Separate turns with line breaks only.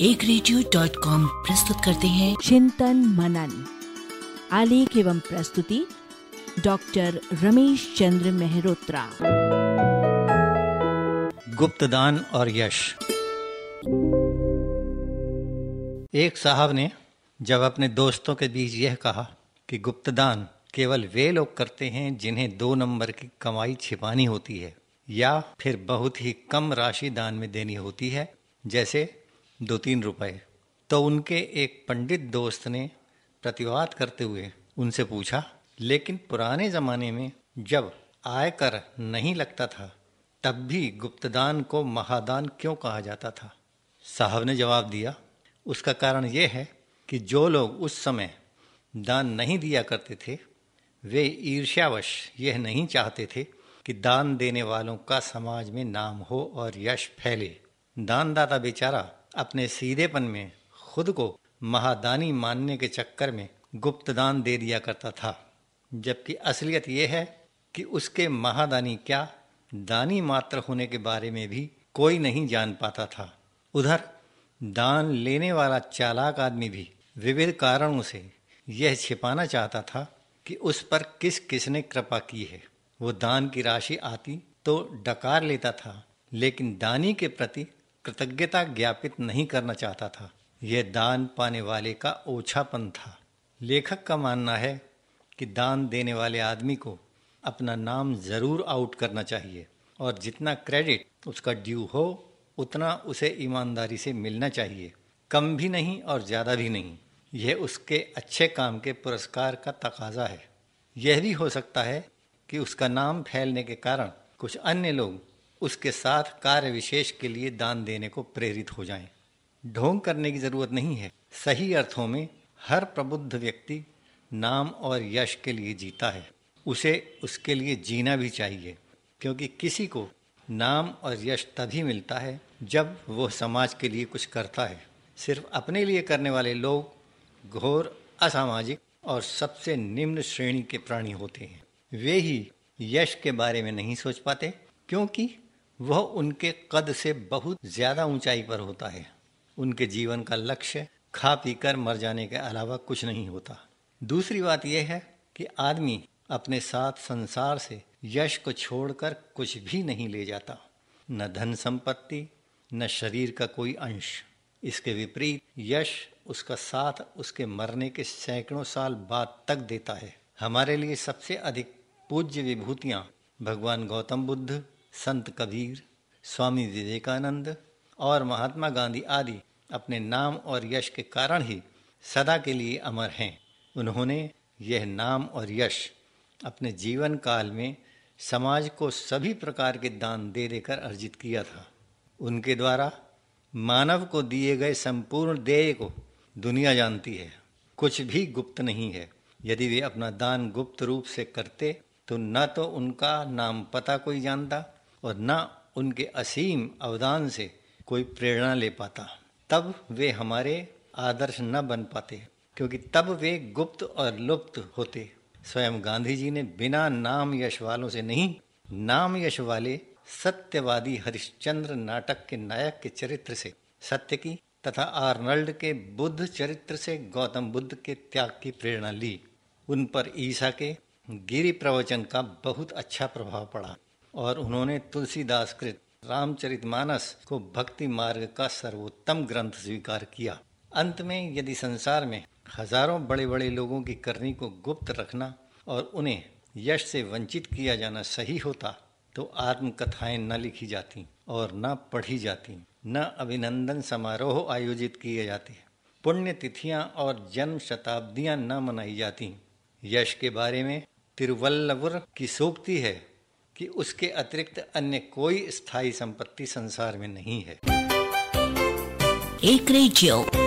एक radio dot com प्रस्तुत करते हैं।
चिंतन मनन आलेख एवं प्रस्तुति डॉक्टर रमेश चंद्र मेहरोत्रा।
गुप्तदान और यश। एक साहब ने जब अपने दोस्तों के बीच यह कहा कि गुप्तदान केवल वे लोग करते हैं जिन्हें दो नंबर की कमाई छिपानी होती है या फिर बहुत ही कम राशि दान में देनी होती है जैसे दो तीन रुपए। तो उनके एक पंडित दोस्त ने प्रतिवाद करते हुए उनसे पूछा, लेकिन पुराने ज़माने में जब आयकर नहीं लगता था, तब भी गुप्तदान को महादान क्यों कहा जाता था? साहब ने जवाब दिया, उसका कारण यह है कि जो लोग उस समय दान नहीं दिया करते थे, वे ईर्ष्यावश यह नहीं चाहते थे कि दान देने वालों का समाज में नाम हो और यश फैले। दानदाता बेचारा अपने सीधेपन में, खुद को महादानी मानने के चक्कर में गुप्तदान दे दिया करता था। जबकि असलियत यह है कि उसके महादानी क्या दानी मात्र होने के बारे में भी कोई नहीं जान पाता था। उधर, दान लेने वाला चालाक आदमी भी विविध कारणों से यह छिपाना चाहता था कि उस पर किस किसने कृपा की है। वो दान की राशि आती तो डकार लेता था, लेकिन दानी के प्रति कृतज्ञता ज्ञापित नहीं करना चाहता था। यह दान पाने वाले का ओछापन था। लेखक का मानना है कि दान देने वाले आदमी को अपना नाम ज़रूर आउट करना चाहिए और जितना क्रेडिट उसका ड्यू हो, उतना उसे ईमानदारी से मिलना चाहिए। कम भी नहीं और ज़्यादा भी नहीं। यह उसके अच्छे काम के पुरस्कार का तकाजा है। यह भी हो सकता है कि उसका नाम फैलने के कारण कुछ अन्य लोग उसके साथ कार्य विशेष के लिए दान देने को प्रेरित हो जाएँ। ढोंग करने की ज़रूरत नहीं है। सही अर्थों में हर प्रबुद्ध व्यक्ति नाम और यश के लिए जीता है। उसे उसके लिए जीना भी चाहिए, क्योंकि किसी को नाम और यश तभी मिलता है जब वह समाज के लिए कुछ करता है। सिर्फ़ अपने लिए करने वाले लोग घोर, असामाजिक और सबसे निम्न श्रेणी के प्राणी होते हैं। वे ही यश के बारे में नहीं सोच पाते, क्योंकि वह उनके कद से बहुत ज़्यादा ऊंचाई पर होता है। उनके जीवन का लक्ष्य खा पी कर मर जाने के अलावा कुछ नहीं होता। दूसरी बात यह है कि आदमी अपने साथ संसार से यश को छोड़कर कुछ भी नहीं ले जाता। न धन संपत्ति, न शरीर का कोई अंश। इसके विपरीत यश उसका साथ उसके मरने के सैकड़ों साल बाद तक देता है। हमारे लिए सबसे अधिक पूज्य विभूतियाँ भगवान गौतम बुद्ध संत कबीर, स्वामी विवेकानंद और महात्मा गांधी आदि अपने नाम और यश के कारण ही सदा के लिए अमर हैं। उन्होंने यह नाम और यश अपने जीवन काल में समाज को सभी प्रकार के दान दे देकर अर्जित किया था। उनके द्वारा मानव को दिए गए संपूर्ण देय को दुनिया जानती है। कुछ भी गुप्त नहीं है। यदि वे अपना दान गुप्त रूप से करते तो न तो उनका नाम पता कोई जानता और न उनके असीम अवदान से कोई प्रेरणा ले पाता। तब वे हमारे आदर्श न बन पाते, क्योंकि तब वे गुप्त और लुप्त होते। स्वयं गांधी जी ने बिना नाम यश वालों से नहीं, नाम यश वाले सत्यवादी हरिश्चंद्र नाटक के नायक के चरित्र से, सत्य की तथा आर्नल्ड के बुद्ध चरित्र से गौतम बुद्ध के त्याग की प्रेरणा ली। उन पर ईसा के गिरी प्रवचन का बहुत अच्छा प्रभाव पड़ा। और उन्होंने तुलसीदास कृत रामचरितमानस को भक्ति मार्ग का सर्वोत्तम ग्रंथ स्वीकार किया। अंत में यदि संसार में हज़ारों बड़े बड़े लोगों की करनी को गुप्त रखना और उन्हें यश से वंचित किया जाना सही होता तो आत्मकथाएँ न लिखी जाती और न पढ़ी जाती, न अभिनंदन समारोह आयोजित किए जाते। पुण्य तिथियाँ और जन्म शताब्दियाँ न मनाई जाती। यश के बारे में तिरुवल्लवर की सोक्ति है। कि उसके अतिरिक्त अन्य कोई स्थायी संपत्ति संसार में नहीं है।
एक रेडियो।